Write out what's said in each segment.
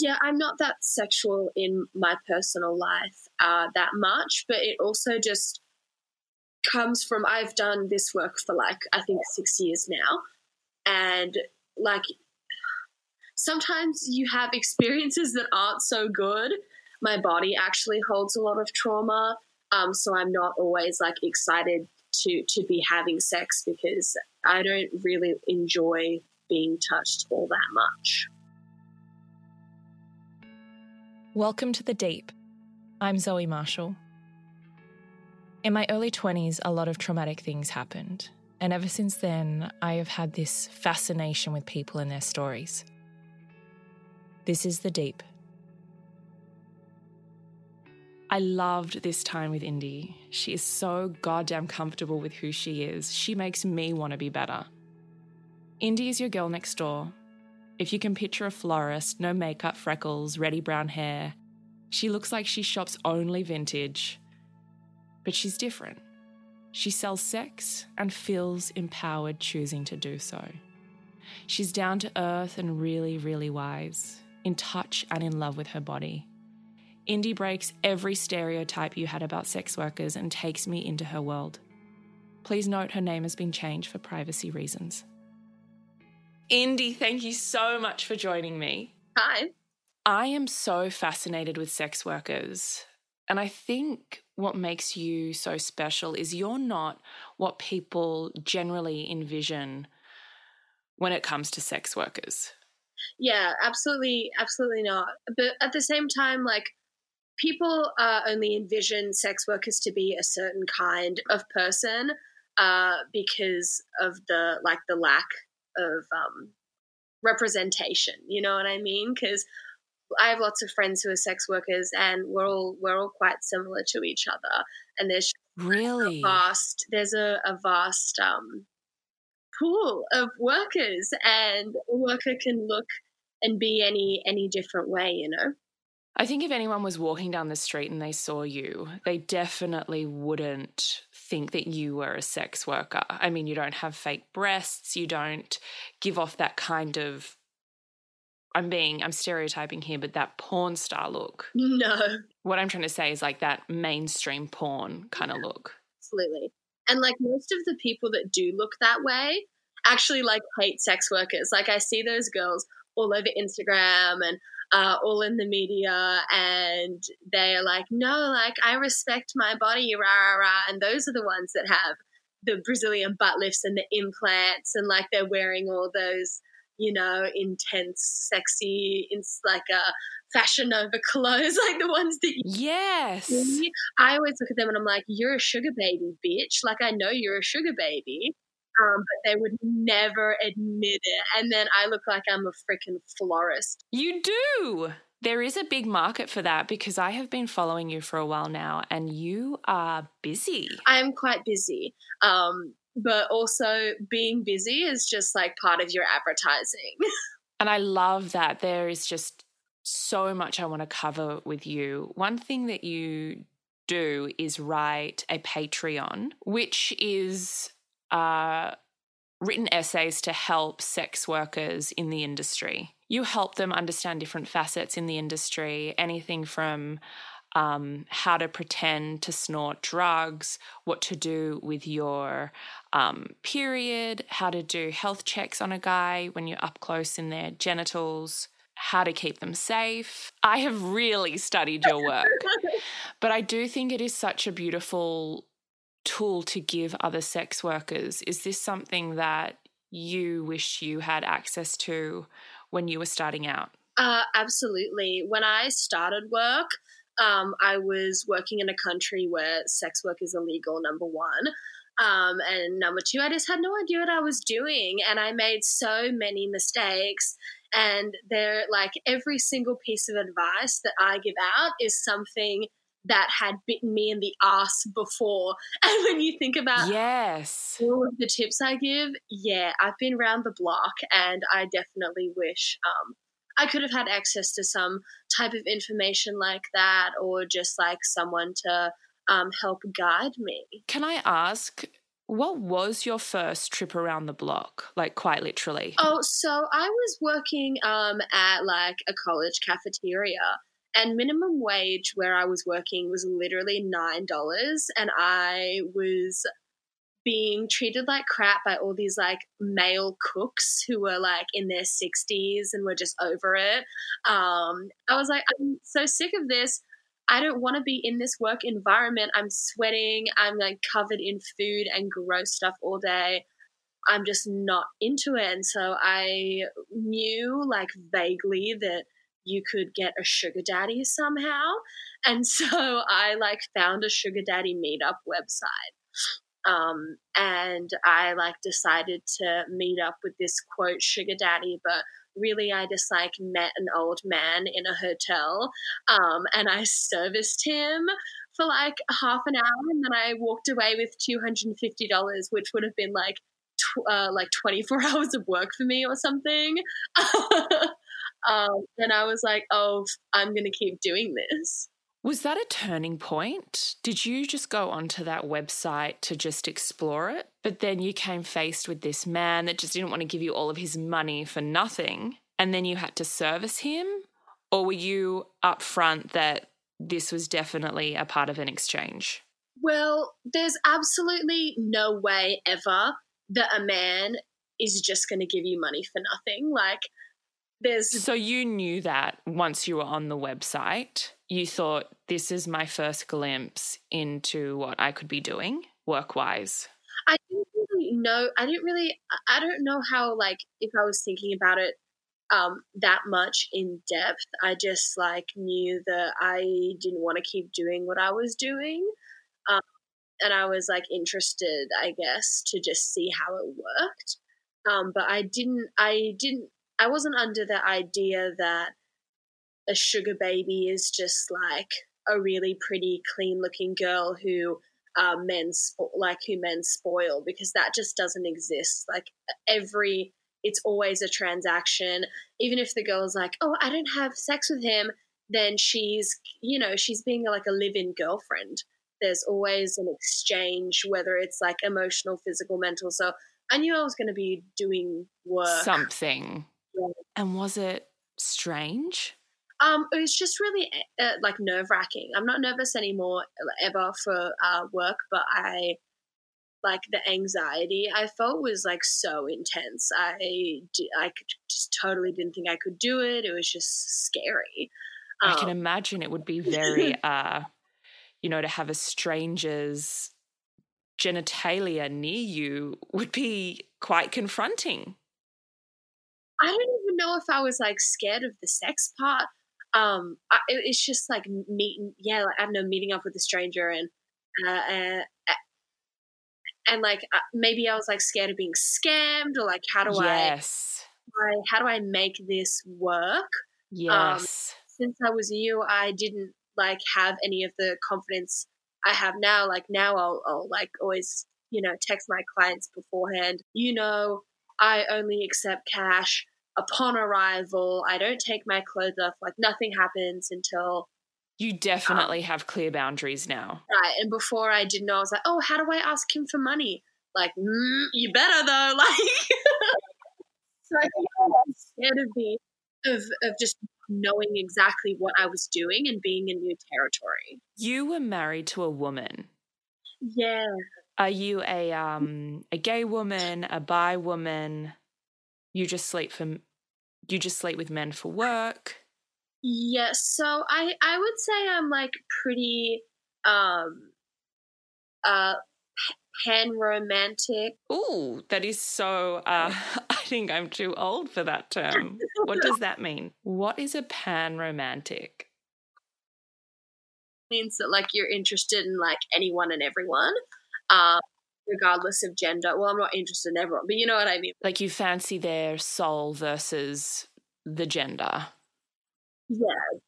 yeah, I'm not that sexual in my personal life uh, that much, but it also just comes from I've done this work for like, I think six years now. And like, sometimes you have experiences that aren't so good. My body actually holds a lot of trauma. Um, so I'm not always like excited to, to be having sex because I don't really enjoy being touched all that much. Welcome to the Deep. I'm Zoe Marshall. In my early 20s, a lot of traumatic things happened, and ever since then, I have had this fascination with people and their stories. This is the Deep. I loved this time with Indie. She is so goddamn comfortable with who she is. She makes me want to be better. Indie is your girl next door, if you can picture a florist, no makeup, freckles, ready brown hair, she looks like she shops only vintage. But she's different. She sells sex and feels empowered choosing to do so. She's down to earth and really, really wise, in touch and in love with her body. Indie breaks every stereotype you had about sex workers and takes me into her world. Please note her name has been changed for privacy reasons. Indie, thank you so much for joining me. Hi. I am so fascinated with sex workers. And I think what makes you so special is you're not what people generally envision when it comes to sex workers. Yeah, absolutely, absolutely not. But at the same time, like, people uh, only envision sex workers to be a certain kind of person uh, because of the like the lack of um, representation. You know what I mean? Because I have lots of friends who are sex workers, and we're all we're all quite similar to each other. And there's really vast there's a, a vast um, pool of workers, and a worker can look and be any any different way. You know. I think if anyone was walking down the street and they saw you, they definitely wouldn't think that you were a sex worker. I mean, you don't have fake breasts, you don't give off that kind of I'm being I'm stereotyping here, but that porn star look. No. What I'm trying to say is like that mainstream porn kind of look. Absolutely. And like most of the people that do look that way actually like hate sex workers. Like I see those girls all over Instagram and uh, all in the media and they are like, no, like I respect my body, rah, rah, rah. And those are the ones that have the Brazilian butt lifts and the implants and like they're wearing all those, you know, intense, sexy, it's like a fashion over clothes, like the ones that you Yes. See? I always look at them and I'm like, you're a sugar baby, bitch. Like I know you're a sugar baby um, but they would never admit it. And then I look like I'm a freaking florist. You do. There is a big market for that because I have been following you for a while now and you are busy. I am quite busy. Um, but also being busy is just like part of your advertising. and I love that there is just so much I want to cover with you. One thing that you do is write a Patreon, which is uh, written essays to help sex workers in the industry. You help them understand different facets in the industry, anything from um, how to pretend to snort drugs, what to do with your um, period, how to do health checks on a guy when you're up close in their genitals, how to keep them safe. I have really studied your work, but I do think it is such a beautiful tool to give other sex workers. Is this something that you wish you had access to when you were starting out? Uh, absolutely. When I started work, um, I was working in a country where sex work is illegal, number one. Um, and number two, I just had no idea what I was doing. And I made so many mistakes. And they're like every single piece of advice that I give out is something that had bitten me in the ass before. And when you think about yes, all of the tips I give, yeah, I've been around the block and I definitely wish um, I could have had access to some type of information like that or just like someone to um, help guide me. Can I ask, what was your first trip around the block, like quite literally? Oh, so I was working um, at like a college cafeteria, and minimum wage where I was working was literally $9, and I was being treated like crap by all these like male cooks who were like in their 60s and were just over it. Um, I was like, I'm so sick of this. I don't want to be in this work environment. I'm sweating. I'm like covered in food and gross stuff all day. I'm just not into it. And so I knew like vaguely that you could get a sugar daddy somehow. And so I like found a sugar daddy meetup website. Um, and I like decided to meet up with this quote sugar daddy, but really I just like met an old man in a hotel, um, and I serviced him for like half an hour, and then I walked away with two hundred and fifty dollars, which would have been like tw- uh, like twenty four hours of work for me or something. um, and I was like, oh, I'm gonna keep doing this. Was that a turning point? Did you just go onto that website to just explore it? But then you came faced with this man that just didn't want to give you all of his money for nothing, and then you had to service him? Or were you upfront that this was definitely a part of an exchange? Well, there's absolutely no way ever that a man is just going to give you money for nothing. Like, there's. So you knew that once you were on the website? you thought this is my first glimpse into what I could be doing work wise? I didn't really know. I didn't really. I don't know how. Like, if I was thinking about it um, that much in depth, I just like knew that I didn't want to keep doing what I was doing, um, and I was like interested, I guess, to just see how it worked. Um, but I didn't. I didn't. I wasn't under the idea that a sugar baby is just like a really pretty, clean looking girl who uh, men spo- like who men spoil because that just doesn't exist. Like every, it's always a transaction. Even if the girl's like, oh, I don't have sex with him, then she's, you know, she's being like a live-in girlfriend. There's always an exchange, whether it's like emotional, physical, mental. So I knew I was going to be doing work. Something. Yeah. And was it strange? Um, it was just really uh, like nerve wracking. I'm not nervous anymore ever for uh, work, but I like the anxiety I felt was like so intense. I I just totally didn't think I could do it. It was just scary. Um, I can um, imagine it would be very, uh, you know, to have a stranger's genitalia near you would be quite confronting. I don't even know if I was like scared of the sex part um, I, it's just like meeting, yeah, like, I don't know, meeting up with a stranger and, uh, uh, and like uh, maybe I was like scared of being scammed or like how do yes. I, how do I make this work? Um, yes. Um, since I was new, I didn't like have any of the confidence I have now. Like now, I'll, I'll like always you know text my clients beforehand. You know, I only accept cash upon arrival. I don't take my clothes off. Like nothing happens until. You definitely um, have clear boundaries now. Right. And before I didn't know, I was like, oh, how do I ask him for money? Like, mm, you better though. Like, so I think I'm scared of the of of just knowing exactly what I was doing and being in new territory. You were married to a woman. Yeah. Are you a um a gay woman, a bi woman? You just sleep for you just sleep with men for work? Yes. So I I would say I'm like pretty um uh pan romantic. Ooh, that is so uh I think I'm too old for that term. What does that mean? What is a pan romantic? Means that like you're interested in like anyone and everyone. Um regardless of gender. Well, I'm not interested in everyone, but you know what I mean. Like you fancy their soul versus the gender. Yeah,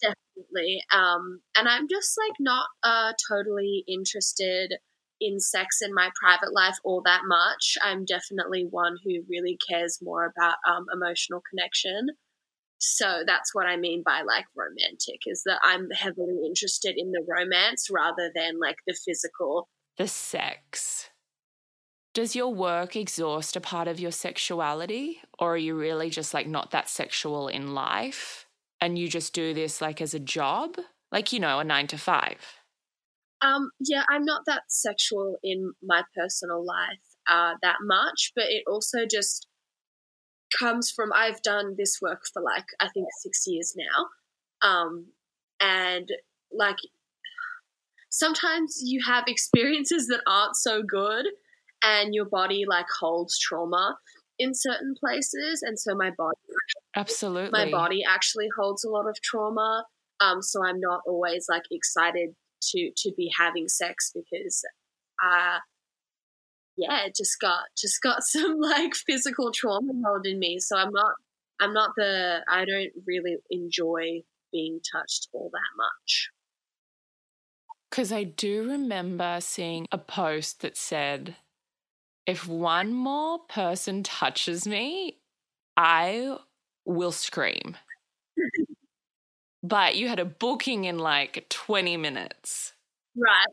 definitely. Um, and I'm just like not uh, totally interested in sex in my private life all that much. I'm definitely one who really cares more about um, emotional connection. So that's what I mean by like romantic is that I'm heavily interested in the romance rather than like the physical. The sex. Does your work exhaust a part of your sexuality or are you really just like not that sexual in life? and you just do this like as a job, like you know, a nine to five? Um, yeah, I'm not that sexual in my personal life uh, that much, but it also just comes from I've done this work for like I think six years now, um, and like sometimes you have experiences that aren't so good, and your body like holds trauma in certain places, and so my body absolutely my body actually holds a lot of trauma. Um, so I'm not always like excited to to be having sex because, uh, yeah, just got just got some like physical trauma held in me. So I'm not I'm not the I don't really enjoy being touched all that much. Because I do remember seeing a post that said if one more person touches me, I will scream. but you had a booking in like 20 minutes. Right.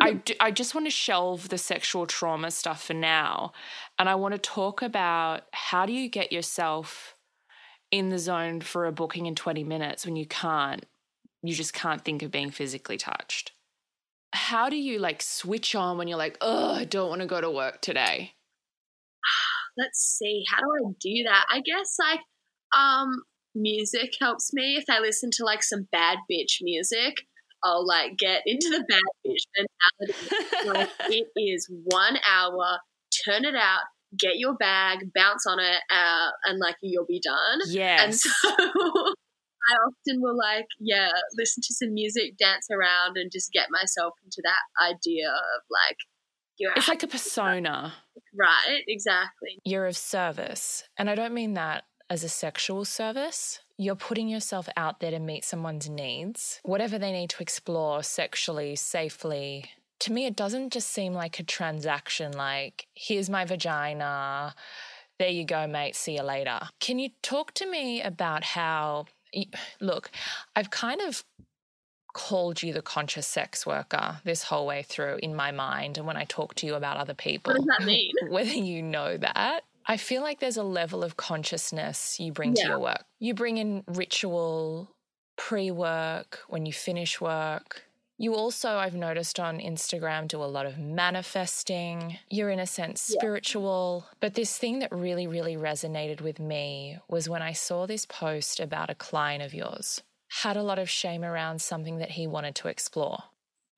I, do, I just want to shelve the sexual trauma stuff for now. And I want to talk about how do you get yourself in the zone for a booking in 20 minutes when you can't, you just can't think of being physically touched how do you like switch on when you're like, oh, I don't want to go to work today? Let's see. How do I do that? I guess like um music helps me. If I listen to like some bad bitch music, I'll like get into the bad bitch mentality. like it is one hour, turn it out, get your bag, bounce on it, uh, and like you'll be done. Yes. And so I often will like, yeah, listen to some music, dance around, and just get myself into that idea of like, you're it's like a persona. Right, exactly. You're of service. And I don't mean that as a sexual service. You're putting yourself out there to meet someone's needs, whatever they need to explore sexually, safely. To me, it doesn't just seem like a transaction like, here's my vagina. There you go, mate. See you later. Can you talk to me about how look, I've kind of called you the conscious sex worker this whole way through in my mind. And when I talk to you about other people, what does that mean? Whether you know that, I feel like there's a level of consciousness you bring yeah. to your work. You bring in ritual pre work, when you finish work, you also, I've noticed on Instagram, do a lot of manifesting. You're, in a sense, spiritual. Yeah. But this thing that really, really resonated with me was when I saw this post about a client of yours had a lot of shame around something that he wanted to explore.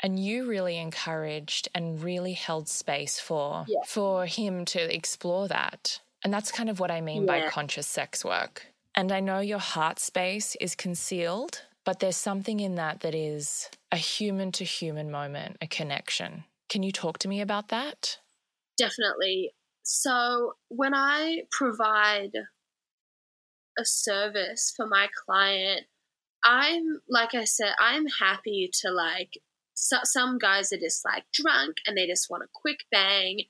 And you really encouraged and really held space for yeah. for him to explore that. And that's kind of what I mean yeah. by conscious sex work. And I know your heart space is concealed but there's something in that that is a human to human moment, a connection. Can you talk to me about that? Definitely. So, when I provide a service for my client, I'm, like I said, I'm happy to like, so, some guys are just like drunk and they just want a quick bang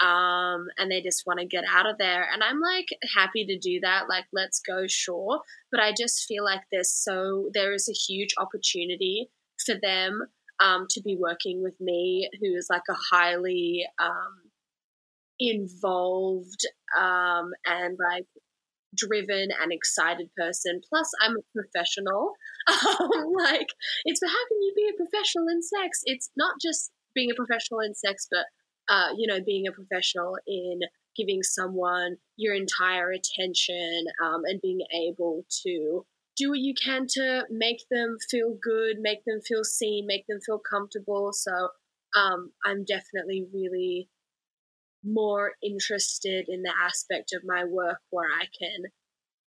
um, and they just want to get out of there. And I'm like happy to do that. Like, let's go, sure. But I just feel like there's so there is a huge opportunity for them um, to be working with me, who is like a highly um, involved um, and like driven and excited person. Plus, I'm a professional. Um, like, it's how can you be a professional in sex? It's not just being a professional in sex, but uh, you know, being a professional in giving someone your entire attention um, and being able to do what you can to make them feel good, make them feel seen, make them feel comfortable. So um, I'm definitely really more interested in the aspect of my work where I can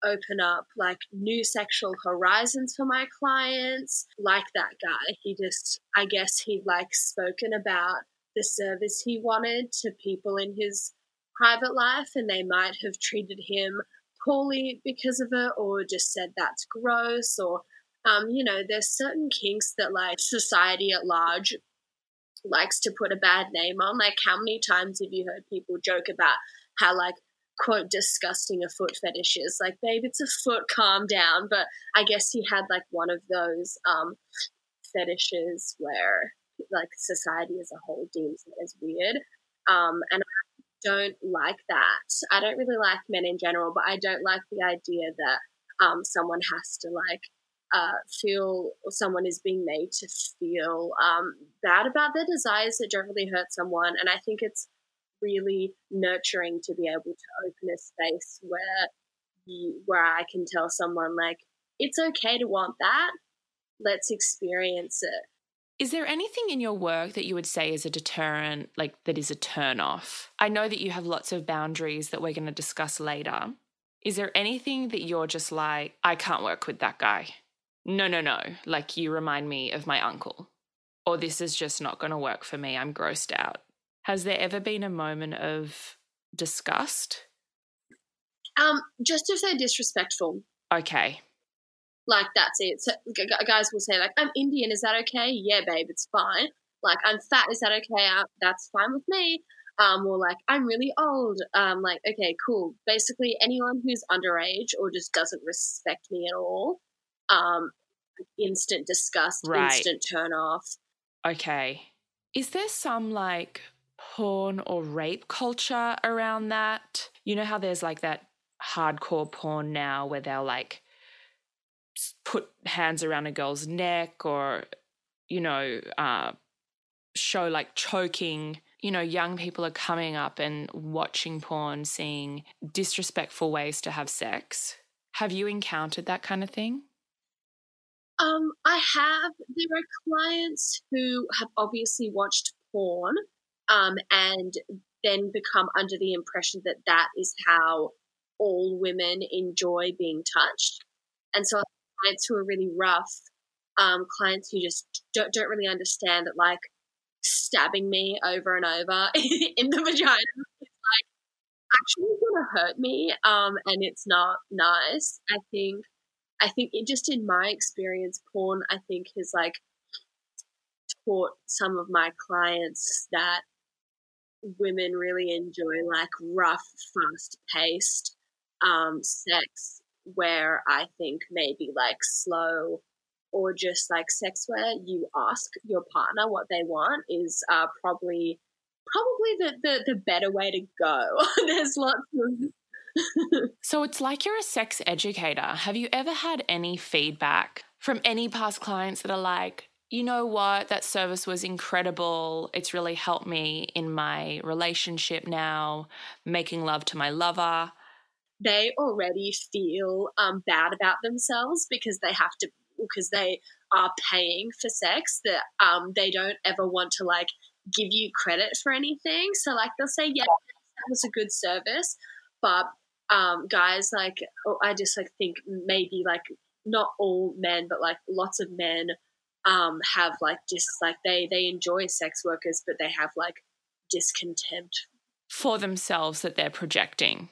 open up like new sexual horizons for my clients. Like that guy, he just, I guess he'd like spoken about the service he wanted to people in his private life and they might have treated him poorly because of it or just said that's gross or um, you know there's certain kinks that like society at large likes to put a bad name on. Like how many times have you heard people joke about how like quote disgusting a foot fetish is? Like babe it's a foot calm down. But i guess he had like one of those um fetishes where like society as a whole deems it as weird um and I don't like that. I don't really like men in general, but I don't like the idea that um, someone has to like uh, feel or someone is being made to feel um, bad about their desires that don't really hurt someone. And I think it's really nurturing to be able to open a space where you, where I can tell someone like it's okay to want that. Let's experience it. Is there anything in your work that you would say is a deterrent, like that is a turn off? I know that you have lots of boundaries that we're going to discuss later. Is there anything that you're just like, I can't work with that guy? No, no, no. Like you remind me of my uncle. Or this is just not going to work for me. I'm grossed out. Has there ever been a moment of disgust? Um, just if they're disrespectful. Okay. Like that's it. So guys will say like, "I'm Indian. Is that okay?" Yeah, babe, it's fine. Like I'm fat. Is that okay? Uh, that's fine with me. Um, or like I'm really old. Um, like okay, cool. Basically, anyone who's underage or just doesn't respect me at all, um, instant disgust, right. instant turn off. Okay. Is there some like porn or rape culture around that? You know how there's like that hardcore porn now where they'll like put hands around a girl's neck or, you know, uh, show like choking. You know, young people are coming up and watching porn, seeing disrespectful ways to have sex. Have you encountered that kind of thing? Um, I have. There are clients who have obviously watched porn um, and then become under the impression that that is how all women enjoy being touched. And so clients who are really rough, um, clients who just don't, don't really understand that like stabbing me over and over in the vagina is like actually going to hurt me, um, and it's not nice. I think, I think it just in my experience, porn I think has like taught some of my clients that women really enjoy like rough, fast paced um, sex where I think maybe like slow or just like sex where you ask your partner what they want is uh, probably probably the, the, the better way to go. There's lots of so it's like you're a sex educator. Have you ever had any feedback from any past clients that are like, you know what, that service was incredible. It's really helped me in my relationship now, making love to my lover they already feel um, bad about themselves because they have to because they are paying for sex that um, they don't ever want to like give you credit for anything. So like they'll say, yeah, that was a good service, but um, guys like oh, I just like think maybe like not all men, but like lots of men um, have like just like they they enjoy sex workers, but they have like discontempt for themselves that they're projecting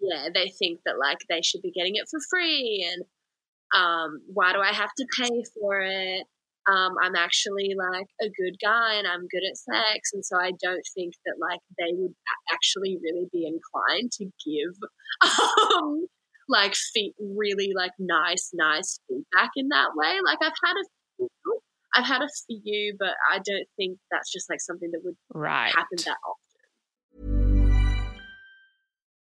yeah, they think that like they should be getting it for free and um, why do I have to pay for it? Um, I'm actually like a good guy and I'm good at sex. And so I don't think that like they would actually really be inclined to give um, like feet really like nice, nice feedback in that way. Like I've had a few, I've had a few, but I don't think that's just like something that would right. happen that often.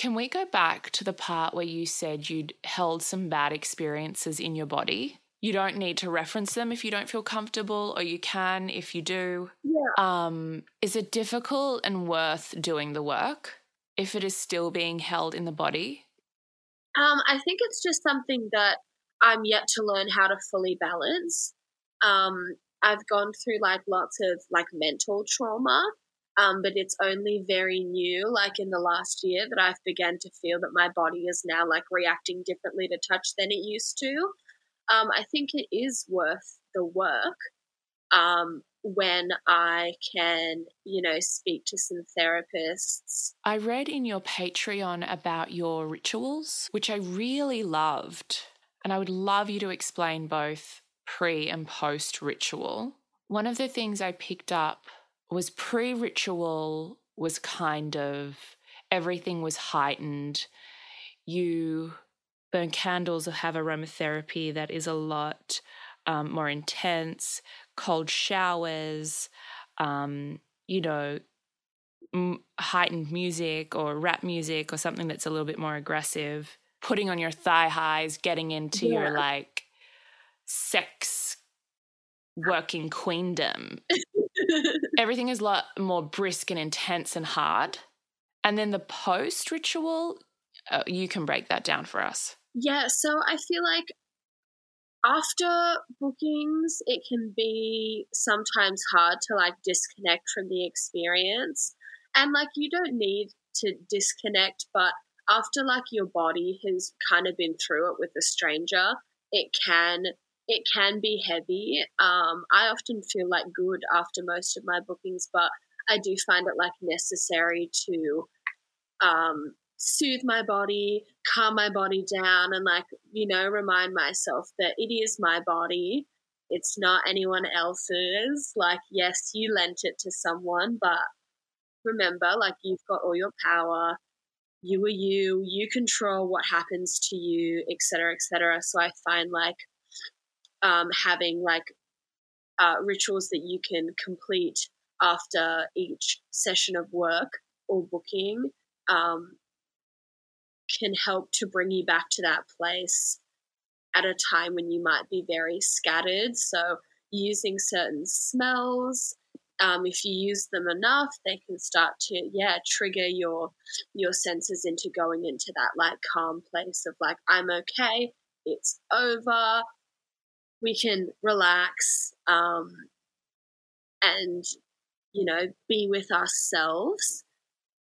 Can we go back to the part where you said you'd held some bad experiences in your body? You don't need to reference them if you don't feel comfortable, or you can if you do. Yeah. Um, is it difficult and worth doing the work if it is still being held in the body? Um, I think it's just something that I'm yet to learn how to fully balance. Um, I've gone through like lots of like mental trauma, um, but it's only very new, like in the last year, that I've begun to feel that my body is now like reacting differently to touch than it used to. Um, I think it is worth the work um, when I can, you know, speak to some therapists. I read in your Patreon about your rituals, which I really loved. And I would love you to explain both pre and post ritual. One of the things I picked up was pre ritual was kind of everything was heightened. You burn candles or have aromatherapy that is a lot um, more intense, cold showers, um, you know, m- heightened music or rap music or something that's a little bit more aggressive, putting on your thigh highs, getting into yeah. your like sex working queendom. Everything is a lot more brisk and intense and hard. And then the post ritual, uh, you can break that down for us. Yeah, so I feel like after bookings, it can be sometimes hard to like disconnect from the experience. And like, you don't need to disconnect, but after like your body has kind of been through it with a stranger, it can it can be heavy. Um, I often feel like good after most of my bookings, but I do find it like necessary to um, soothe my body, calm my body down, and like, you know, remind myself that it is my body. It's not anyone else's. Like, yes, you lent it to someone, but remember, like, you've got all your power. You are you. You control what happens to you, etc., etc. So I find like um, having like uh, rituals that you can complete after each session of work or booking um, can help to bring you back to that place at a time when you might be very scattered. So, using certain smells, um, if you use them enough, they can start to yeah trigger your your senses into going into that like calm place of like I'm okay, it's over, we can relax um, and you know be with ourselves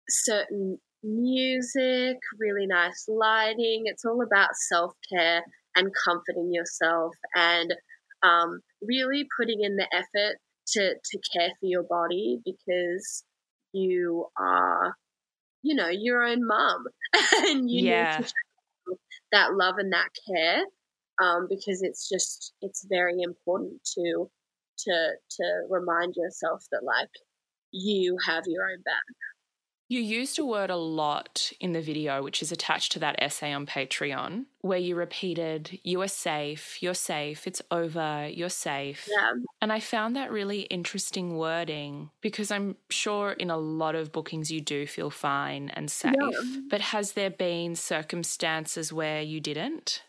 certain music really nice lighting it's all about self-care and comforting yourself and um, really putting in the effort to, to care for your body because you are you know your own mum and you yeah. need to that love and that care um, because it's just it's very important to to to remind yourself that like you have your own back. You used a word a lot in the video, which is attached to that essay on Patreon, where you repeated, You are safe, you're safe, it's over, you're safe. Yeah. And I found that really interesting wording because I'm sure in a lot of bookings you do feel fine and safe. Yeah. But has there been circumstances where you didn't?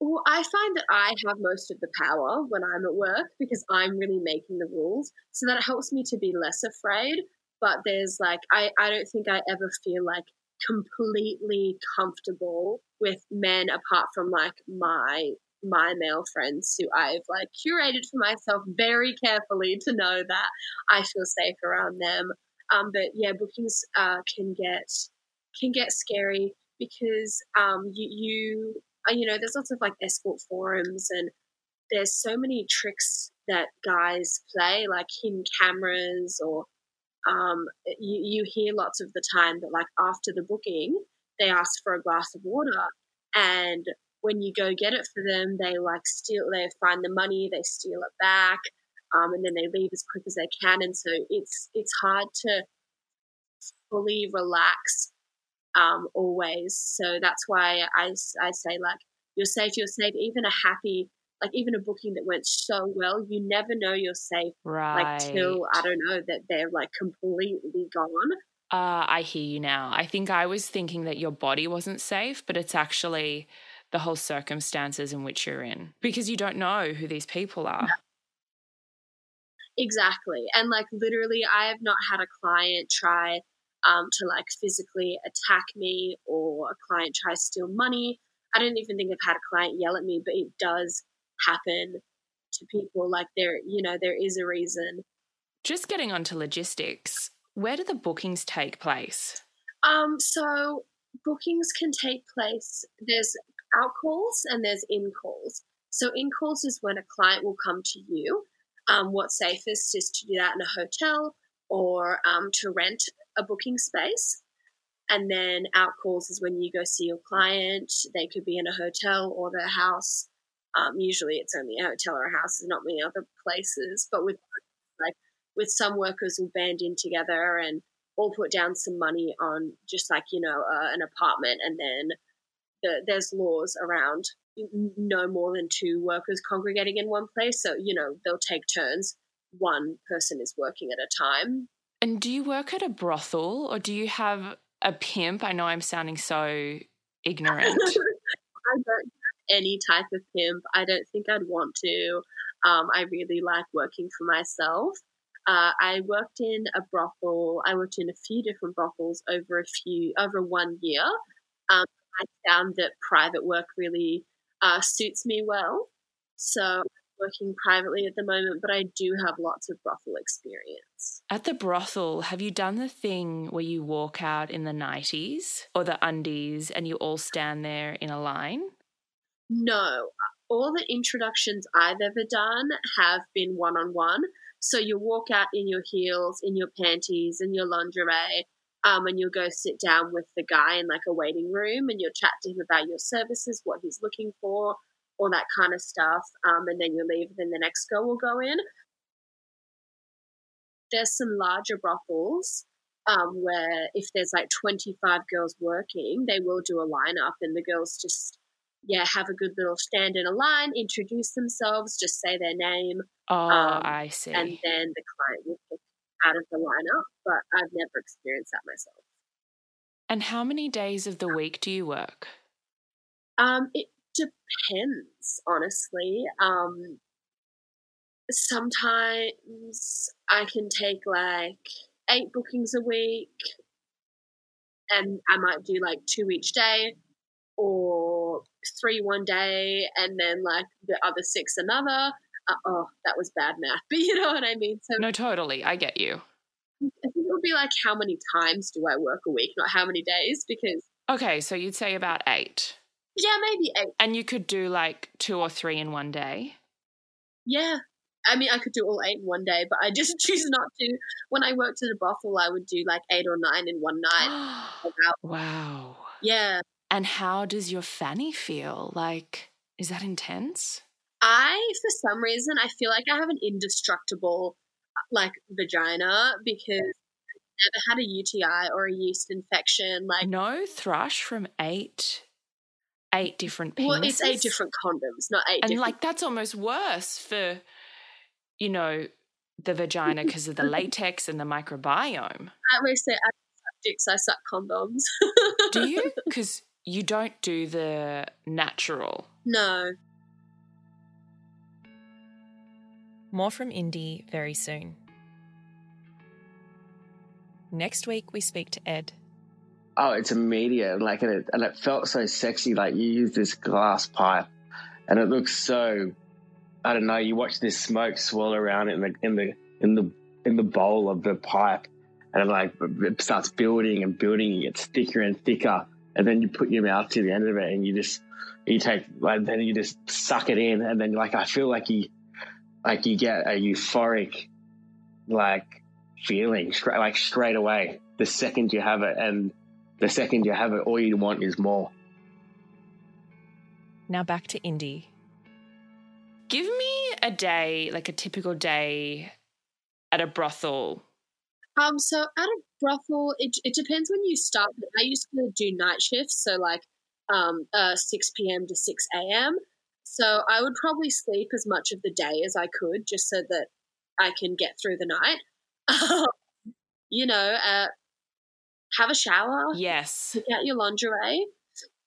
Well, I find that I have most of the power when I'm at work because I'm really making the rules. So that helps me to be less afraid. But there's like, I, I don't think I ever feel like completely comfortable with men apart from like my my male friends who I've like curated for myself very carefully to know that I feel safe around them. Um, but yeah, bookings uh, can get can get scary because um, you, you you know, there's lots of like escort forums and there's so many tricks that guys play, like hidden cameras or um, you, you hear lots of the time that like after the booking, they ask for a glass of water, and when you go get it for them, they like steal, they find the money, they steal it back, um, and then they leave as quick as they can, and so it's it's hard to fully relax um, always. So that's why I, I say like you're safe, you're safe. Even a happy like even a booking that went so well, you never know you're safe. Right. Like till I don't know that they're like completely gone. Uh, I hear you now. I think I was thinking that your body wasn't safe, but it's actually the whole circumstances in which you're in because you don't know who these people are. Exactly. And like literally, I have not had a client try um, to like physically attack me or a client try to steal money. I don't even think I've had a client yell at me, but it does happen to people. Like there, you know, there is a reason. Just getting onto logistics, where do the bookings take place? Um, so bookings can take place. There's out calls and there's in calls. So in calls is when a client will come to you. Um, what's safest is to do that in a hotel or um, to rent a booking space. And then out calls is when you go see your client. They could be in a hotel or their house. Um, usually it's only a hotel or a house. There's not many other places. But with like with some workers will band in together and all put down some money on just like you know uh, an apartment, and then the, there's laws around no more than two workers congregating in one place. So you know they'll take turns. One person is working at a time. And do you work at a brothel or do you have a pimp? I know I'm sounding so ignorant. I don't any type of pimp. I don't think I'd want to. Um, I really like working for myself. Uh, I worked in a brothel. I worked in a few different brothels over a few over one year. Um, I found that private work really uh, suits me well. So working privately at the moment, but I do have lots of brothel experience. At the brothel, have you done the thing where you walk out in the nighties or the undies and you all stand there in a line? No, all the introductions I've ever done have been one on one. So you walk out in your heels, in your panties, in your lingerie, um, and you'll go sit down with the guy in like a waiting room and you'll chat to him about your services, what he's looking for, all that kind of stuff. Um, and then you leave, then the next girl will go in. There's some larger brothels um, where if there's like 25 girls working, they will do a lineup and the girls just yeah, have a good little stand in a line, introduce themselves, just say their name. Oh, um, I see. And then the client will pick out of the lineup, but I've never experienced that myself. And how many days of the week do you work? Um, it depends, honestly. Um, sometimes I can take like eight bookings a week, and I might do like two each day, or three one day and then like the other six another. Uh, oh, that was bad math, but you know what I mean. So no, totally, I get you. I think it would be like how many times do I work a week, not how many days, because okay, so you'd say about eight. Yeah, maybe eight. And you could do like two or three in one day. Yeah. I mean, I could do all eight in one day, but I just choose not to. When I worked at a brothel, I would do like eight or nine in one night. wow. Yeah. And how does your fanny feel? Like, is that intense? I, for some reason, I feel like I have an indestructible, uh, like, vagina because I've never had a UTI or a yeast infection. Like, no thrush from eight, eight different penises. Well, it's eight different condoms, not eight. And like, that's almost worse for, you know, the vagina because of the latex and the microbiome. I always say, I suck dicks, I suck condoms. Do you? Because you don't do the natural. No. More from Indie very soon. Next week, we speak to Ed. Oh, it's immediate. Like, and it, and it felt so sexy. Like, you use this glass pipe, and it looks so. I don't know. You watch this smoke swirl around in the in the in the in the bowl of the pipe, and it like it starts building and building. It gets thicker and thicker, and then you put your mouth to the end of it and you just you take like then you just suck it in and then like I feel like you like you get a euphoric like feeling straight, like straight away. The second you have it, and the second you have it, all you want is more. Now back to Indie. Give me a day, like a typical day at a brothel. Um, so at a brothel, it, it depends when you start. I used to do night shifts, so like um, uh, 6 p.m. to 6 a.m. So I would probably sleep as much of the day as I could just so that I can get through the night. you know, uh, have a shower. Yes. Pick out your lingerie,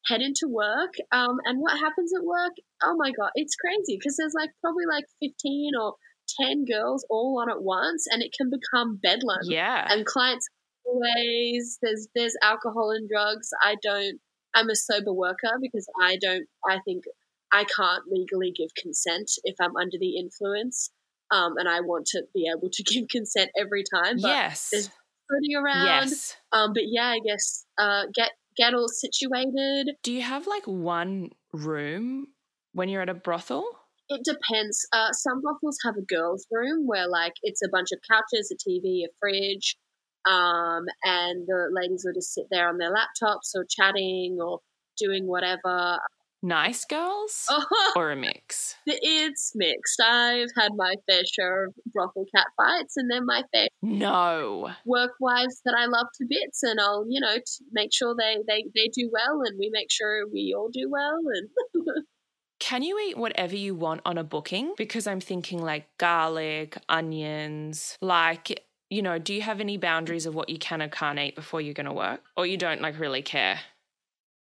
head into work. Um, and what happens at work? Oh my God, it's crazy because there's like probably like 15 or 10 girls all on at once and it can become bedlam. Yeah. And clients always, there's, there's alcohol and drugs. I don't, I'm a sober worker because I don't, I think I can't legally give consent if I'm under the influence. Um, and I want to be able to give consent every time. But yes. There's around. Yes. Um, but yeah, I guess uh, get get all situated. Do you have like one room when you're at a brothel? It depends. Uh, some brothels have a girls' room where like it's a bunch of couches, a TV, a fridge, um, and the ladies will just sit there on their laptops or chatting or doing whatever. Nice girls or a mix? It's mixed. I've had my fair share of brothel cat fights, and then my fair No. work wives that I love to bits, and I'll you know t- make sure they they they do well, and we make sure we all do well, and Can you eat whatever you want on a booking? Because I'm thinking like garlic, onions, like, you know, do you have any boundaries of what you can or can't eat before you're going to work? Or you don't like really care?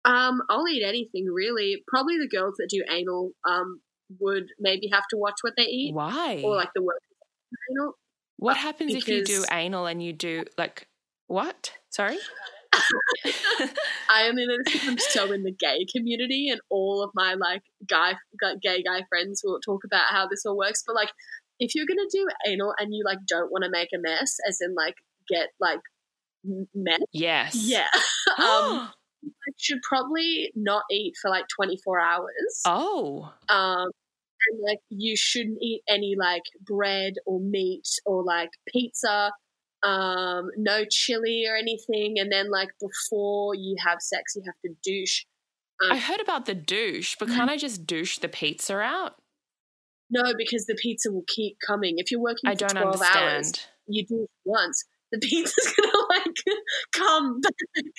Um, I'll eat anything really. Probably the girls that do anal um would maybe have to watch what they eat, Why? or like the work anal. what happens if you do anal and you do like what? Sorry? I only know this because I'm so in the gay community, and all of my like guy, gu- gay guy friends will talk about how this all works. But like, if you're gonna do anal and you like don't want to make a mess, as in like get like mess, yes. yeah, um, I should probably not eat for like 24 hours. oh. Um, and like you shouldn't eat any like bread or meat or like pizza. Um, no chili or anything. And then like before you have sex, you have to douche. I heard about the douche, but can't I just douche the pizza out? No, because the pizza will keep coming. If you're working I for don't 12 hours, understand. you douche once. The pizza's gonna like come back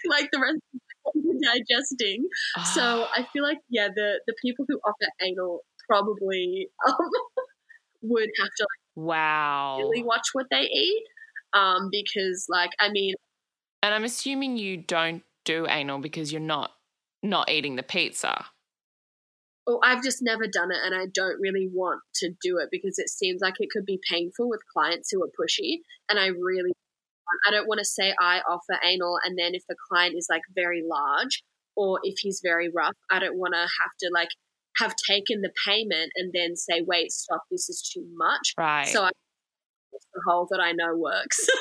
like the rest of digesting. So Ah. I feel like yeah, the the people who offer anal probably um, would have to like, wow. really watch what they eat. Um, because like I mean, And I'm assuming you don't do anal because you're not not eating the pizza. oh, I've just never done it, and I don't really want to do it because it seems like it could be painful with clients who are pushy, and I really. I don't want to say I offer anal, and then if the client is like very large or if he's very rough, I don't want to have to like have taken the payment and then say, "Wait, stop! This is too much." Right. So I, the hole that I know works.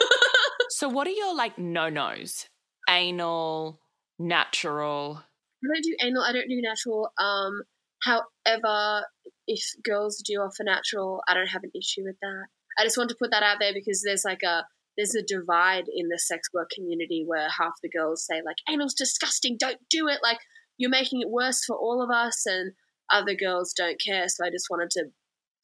So what are your like no nos? Anal, natural. I don't do anal. I don't do natural. Um, however, if girls do offer natural, I don't have an issue with that. I just want to put that out there because there's like a there's a divide in the sex work community where half the girls say like anal's disgusting, don't do it. Like you're making it worse for all of us, and other girls don't care. So I just wanted to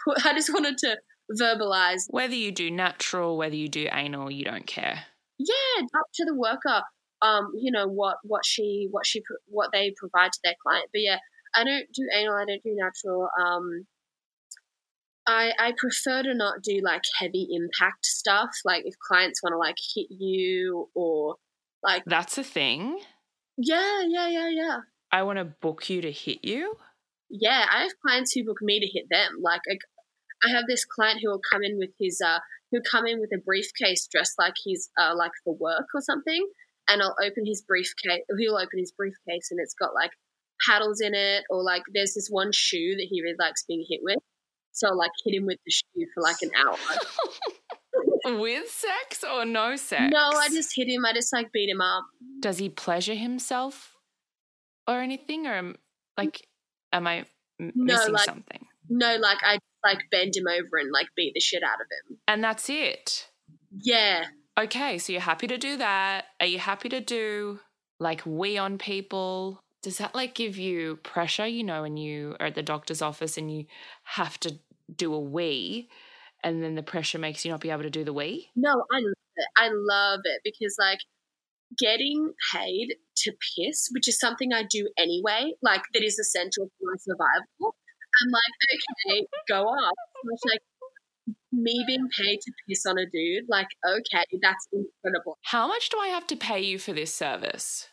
put. I just wanted to verbalize. Whether you do natural, whether you do anal, you don't care. Yeah, up to the worker. Um, you know what what she what she what they provide to their client. But yeah, I don't do anal. I don't do natural. Um, I I prefer to not do like heavy impact stuff. Like if clients want to like hit you or like That's a thing. yeah yeah yeah yeah I want to book you to hit you. yeah. I have clients who book me to hit them. Like I, I have this client who will come in with his uh who'll come in with a briefcase dressed like he's uh like for work or something, and I'll open his briefcase. He'll open his briefcase and it's got like paddles in it, or like there's this one shoe that he really likes being hit with. So I'll, like hit him with the shoe for like an hour. With sex or no sex? no, I just hit him. I just like beat him up. Does he pleasure himself or anything? Or am, like, am I m- No, missing like- something? No, like I just like bend him over and like beat the shit out of him. And that's it. Yeah. Okay, so you're happy to do that. Are you happy to do like we on people? Does that like give you pressure, you know, when you are at the doctor's office and you have to do a wee and then the pressure makes you not be able to do the wee? No, I love it. I love it because like getting paid to piss, which is something I do anyway, like that is essential for my survival. I'm like, okay, go off. It's like me being paid to piss on a dude, like, okay, that's incredible. How much do I have to pay you for this service?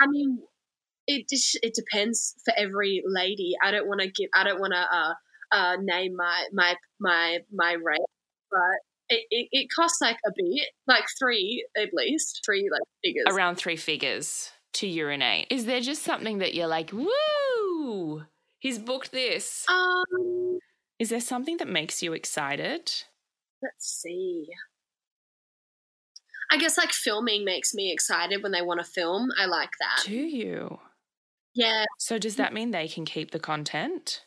I mean, it just, it depends for every lady. I don't want to give, I don't want to uh, uh, name my my my my rate, but it, it, it costs like a bit, like three at least, three like figures. Around three figures to urinate. Is there just something that you're like, woo? He's booked this. Um, Is there something that makes you excited? let's see. I guess like filming makes me excited when they want to film. I like that. Do you? Yeah. So does that mean they can keep the content?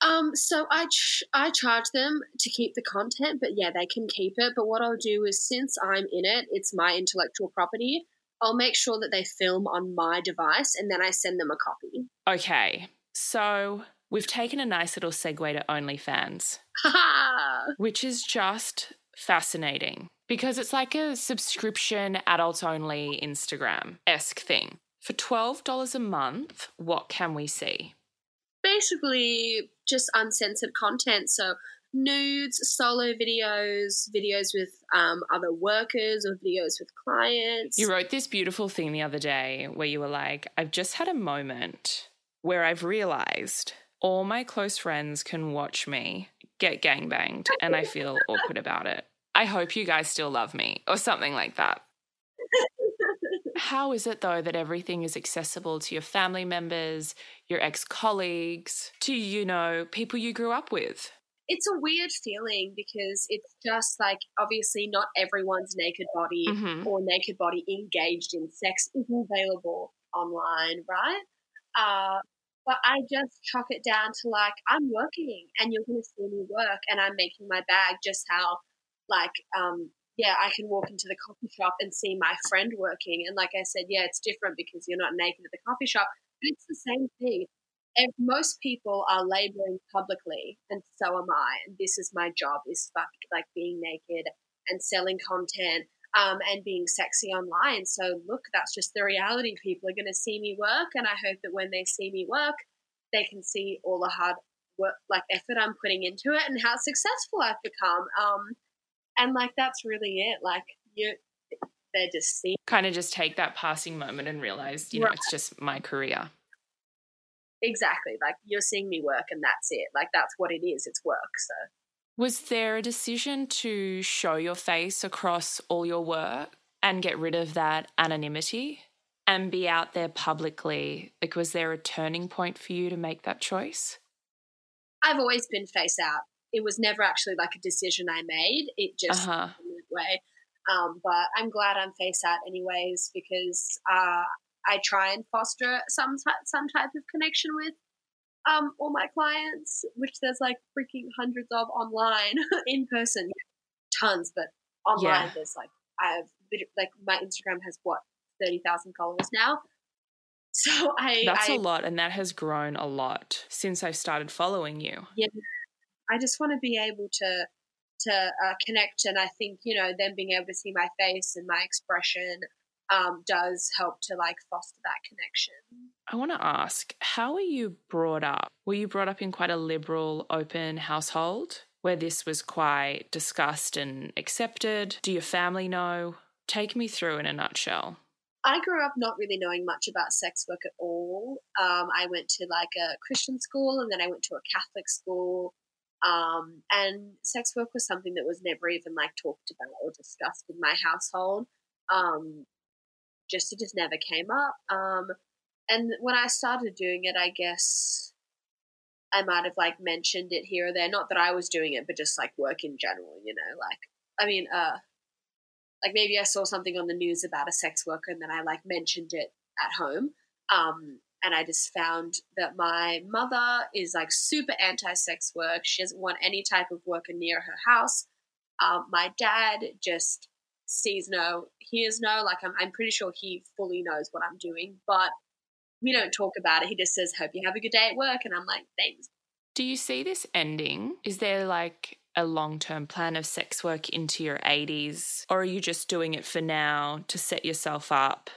Um. So I ch- I charge them to keep the content, but yeah, they can keep it. But what I'll do is, since I'm in it, it's my intellectual property. I'll make sure that they film on my device, and then I send them a copy. Okay. So we've taken a nice little segue to OnlyFans, which is just fascinating because it's like a subscription adults only Instagram esque thing. For $12 a month, what can we see? Basically, just uncensored content. So nudes, solo videos, videos with um, other workers, or videos with clients. You wrote this beautiful thing the other day where you were like, I've just had a moment where I've realized all my close friends can watch me get gangbanged and I feel awkward about it. I hope you guys still love me or something like that. How is it though that everything is accessible to your family members, your ex colleagues, to, you know, people you grew up with? it's a weird feeling because it's just like obviously not everyone's naked body Mhm. or naked body engaged in sex is available online, right? Uh, but I just chalk it down to like I'm working and you're going to see me work and I'm making my bag. Just how like um yeah I can walk into the coffee shop and see my friend working. And like I said yeah it's different because you're not naked at the coffee shop, but it's the same thing. Most people are laboring publicly and so am i. And this is my job is fuck, like being naked and selling content um, and being sexy online. So look that's just the reality. People are going to see me work and i hope that when they see me work they can see all the hard work like effort i'm putting into it and how successful i've become. Um, and like that's really it like you they're just seeing Kind of just take that passing moment and realize, you know, Right. it's just my career. exactly like you're seeing me work and that's it like that's what it is it's work so Was there a decision to show your face across all your work and get rid of that anonymity and be out there publicly? Like, was there a turning point for you to make that choice? I've always been face out. It was never actually like a decision I made. It just huh. that way. Um, but I'm glad I'm face out anyways because uh, I try and foster some some type of connection with um, all my clients, which there's like freaking hundreds of online, in person, tons, but online Yeah. there's like I have like my Instagram has what thirty thousand followers now. So I That's I, a lot, and that has grown a lot since I've started following you. I just want to be able to to uh, connect, and I think you know them being able to see my face and my expression um, does help to like foster that connection. I want to ask, how were you brought up? Were you brought up in quite a liberal, open household where this was quite discussed and accepted? Do your family know? Take me through in a nutshell. I grew up not really knowing much about sex work at all. Um, I went to like a Christian school, and then I went to a Catholic school. Um, and sex work was something that was never even like talked about or discussed in my household. Um, just it just never came up. Um, and when I started doing it, I guess I might have like mentioned it here or there. Not that I was doing it, but just like work in general. You know, like I mean, uh, like maybe I saw something on the news about a sex worker, and then I like mentioned it at home. Um, and I just found that my mother is like super anti sex work. She doesn't want any type of worker near her house. Um, my dad just sees no, hears no. Like I'm, I'm pretty sure he fully knows what I'm doing, but we don't talk about it. He just says, "Hope you have a good day at work," and I'm like, "Thanks." Do you see this ending? Is there like a long term plan of sex work into your 80s, or are you just doing it for now to set yourself up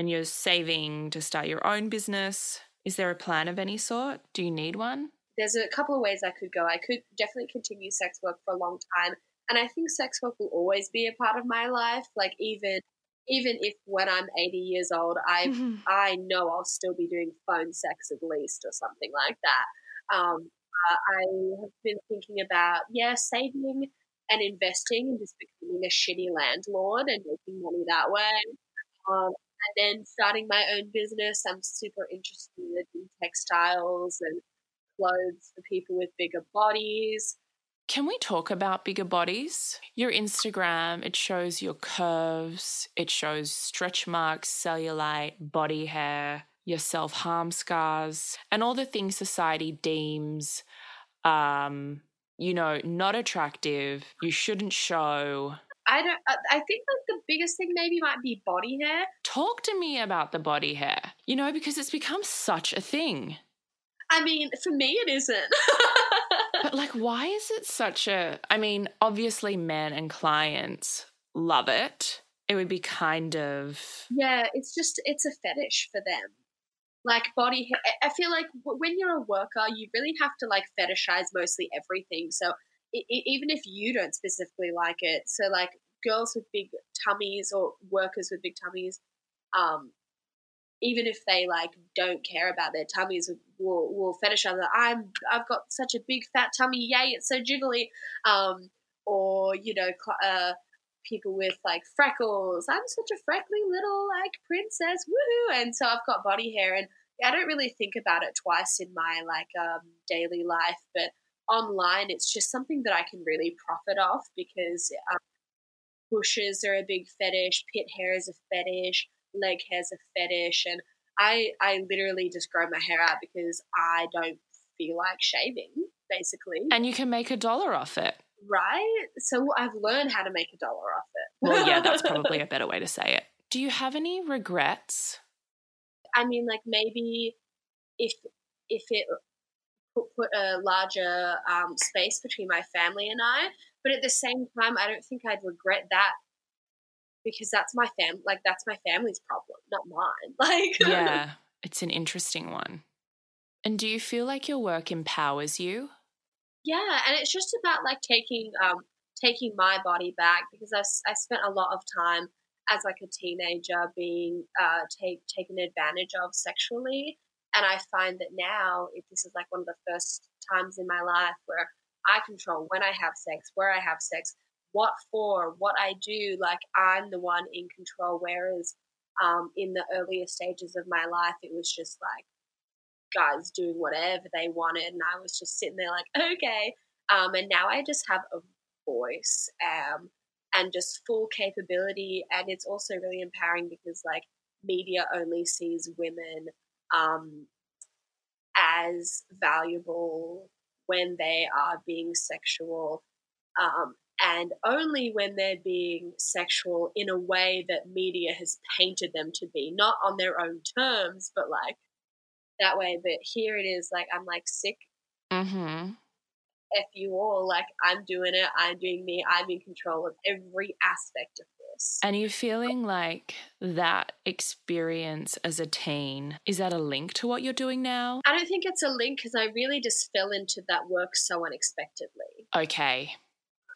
and you're saving to start your own business? Is there a plan of any sort? Do you need one? There's a couple of ways I could go. I could definitely continue sex work for a long time. And I think sex work will always be a part of my life. Like even even if when I'm 80 years old, I mm-hmm. I know I'll still be doing phone sex at least or something like that. Um, uh, I have been thinking about yeah, saving and investing and just becoming a shitty landlord and making money that way. Um, and then starting my own business. I'm super interested in textiles and clothes for people with bigger bodies. Can we talk about bigger bodies? Your Instagram, it shows your curves, it shows stretch marks, cellulite, body hair, your self harm scars, and all the things society deems, um, you know, not attractive, you shouldn't show. I don't. I think like the biggest thing maybe might be body hair. Talk to me about the body hair. You know, because it's become such a thing. I mean, for me, it isn't. but like, why is it such a? I mean, obviously, men and clients love it. It would be kind of yeah. It's just it's a fetish for them. Like body hair. I feel like when you're a worker, you really have to like fetishize mostly everything. So even if you don't specifically like it. So like girls with big tummies or workers with big tummies, um, even if they like don't care about their tummies, will will fetishize that I'm I've got such a big fat tummy, yay, it's so jiggly. Um, or you know, uh, people with like freckles. I'm such a freckly little like princess, woohoo! And so I've got body hair, and I don't really think about it twice in my like um, daily life, but online, it's just something that I can really profit off because um, bushes are a big fetish, pit hair is a fetish, leg hair is a fetish, and I I literally just grow my hair out because I don't feel like shaving, basically. And you can make a dollar off it. Right? So I've learned how to make a dollar off it. well, yeah, that's probably a better way to say it. Do you have any regrets? I mean, like maybe if if it put, put a larger um, space between my family and I. But at the same time, I don't think I'd regret that because that's my fam like that's my family's problem, not mine. Like Yeah, it's an interesting one. And do you feel like your work empowers you? Yeah, and it's just about like taking um taking my body back because I I spent a lot of time as like a teenager being uh take taken advantage of sexually and I find that now, if this is like one of the first times in my life where I control when I have sex, where I have sex, what for, what I do, like I'm the one in control. Whereas um, in the earlier stages of my life, it was just like guys doing whatever they wanted, and I was just sitting there like, okay. Um, and now I just have a voice um, and just full capability, and it's also really empowering because like media only sees women um, as valuable when they are being sexual um, and only when they're being sexual in a way that media has painted them to be, not on their own terms, but like that way. But here it is, like I'm like sick. Mm-hmm. F you all, like I'm doing it, I'm doing me, I'm in control of every aspect of and you feeling like that experience as a teen, is that a link to what you're doing now? I don't think it's a link because I really just fell into that work so unexpectedly. Okay.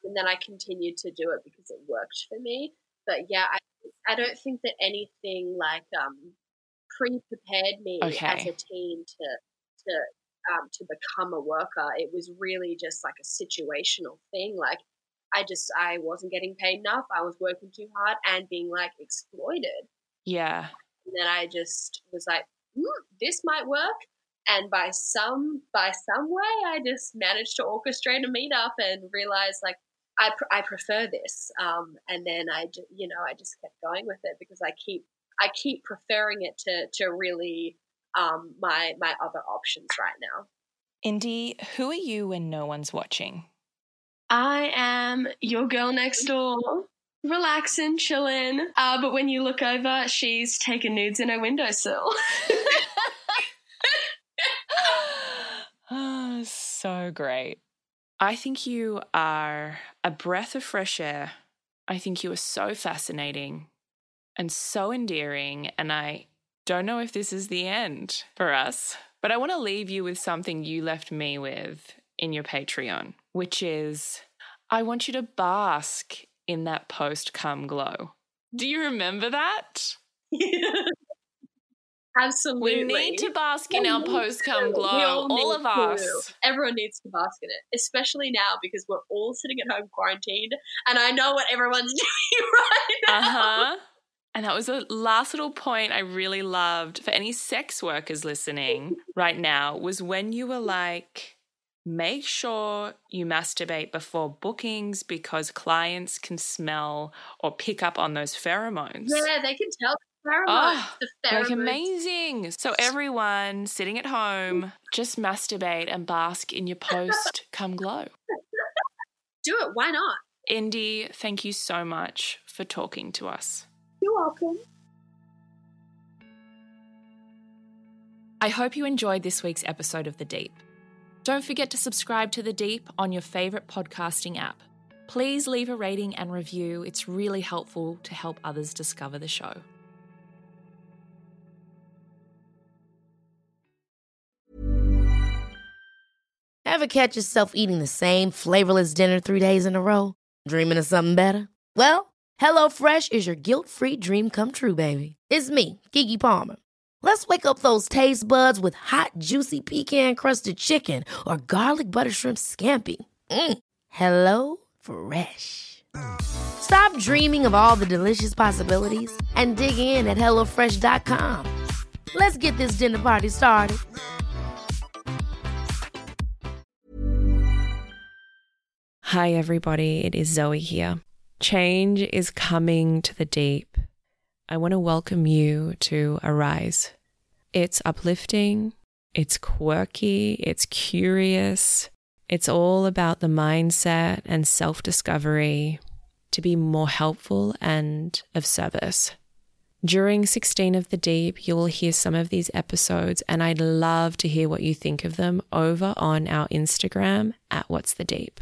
And then I continued to do it because it worked for me. But yeah, I, I don't think that anything like um, pre prepared me okay. as a teen to to um, to become a worker. It was really just like a situational thing. Like I just I wasn't getting paid enough. I was working too hard and being like exploited. Yeah. And then I just was like, mm, this might work. And by some by some way, I just managed to orchestrate a meetup and realized like I pr- I prefer this. Um, and then I you know I just kept going with it because I keep I keep preferring it to to really um, my my other options right now. Indie, who are you when no one's watching? I am your girl next door, relaxing, chilling. Uh, but when you look over, she's taking nudes in her windowsill. oh, so great. I think you are a breath of fresh air. I think you are so fascinating and so endearing. And I don't know if this is the end for us, but I want to leave you with something you left me with in your Patreon, which is I want you to bask in that post come glow. Do you remember that? Absolutely. We need to bask in our post come glow. All, all of us. To. Everyone needs to bask in it, especially now because we're all sitting at home quarantined, and I know what everyone's doing right now. Uh huh. And that was a last little point I really loved for any sex workers listening right now was when you were like, make sure you masturbate before bookings because clients can smell or pick up on those pheromones. Yeah, they can tell pheromones. Oh, the pheromones. Ah, like amazing. So everyone sitting at home, just masturbate and bask in your post come glow. Do it. Why not? Indie, thank you so much for talking to us. You're welcome. I hope you enjoyed this week's episode of The Deep. Don't forget to subscribe to The Deep on your favourite podcasting app. Please leave a rating and review, it's really helpful to help others discover the show. Ever catch yourself eating the same flavourless dinner three days in a row? Dreaming of something better? Well, HelloFresh is your guilt free dream come true, baby. It's me, Keke Palmer. Let's wake up those taste buds with hot, juicy pecan crusted chicken or garlic butter shrimp scampi. Mm. Hello Fresh. Stop dreaming of all the delicious possibilities and dig in at HelloFresh.com. Let's get this dinner party started. Hi, everybody. It is Zoe here. Change is coming to the deep. I want to welcome you to Arise. It's uplifting, it's quirky, it's curious. It's all about the mindset and self discovery to be more helpful and of service. During 16 of the Deep, you will hear some of these episodes, and I'd love to hear what you think of them over on our Instagram at What's the Deep.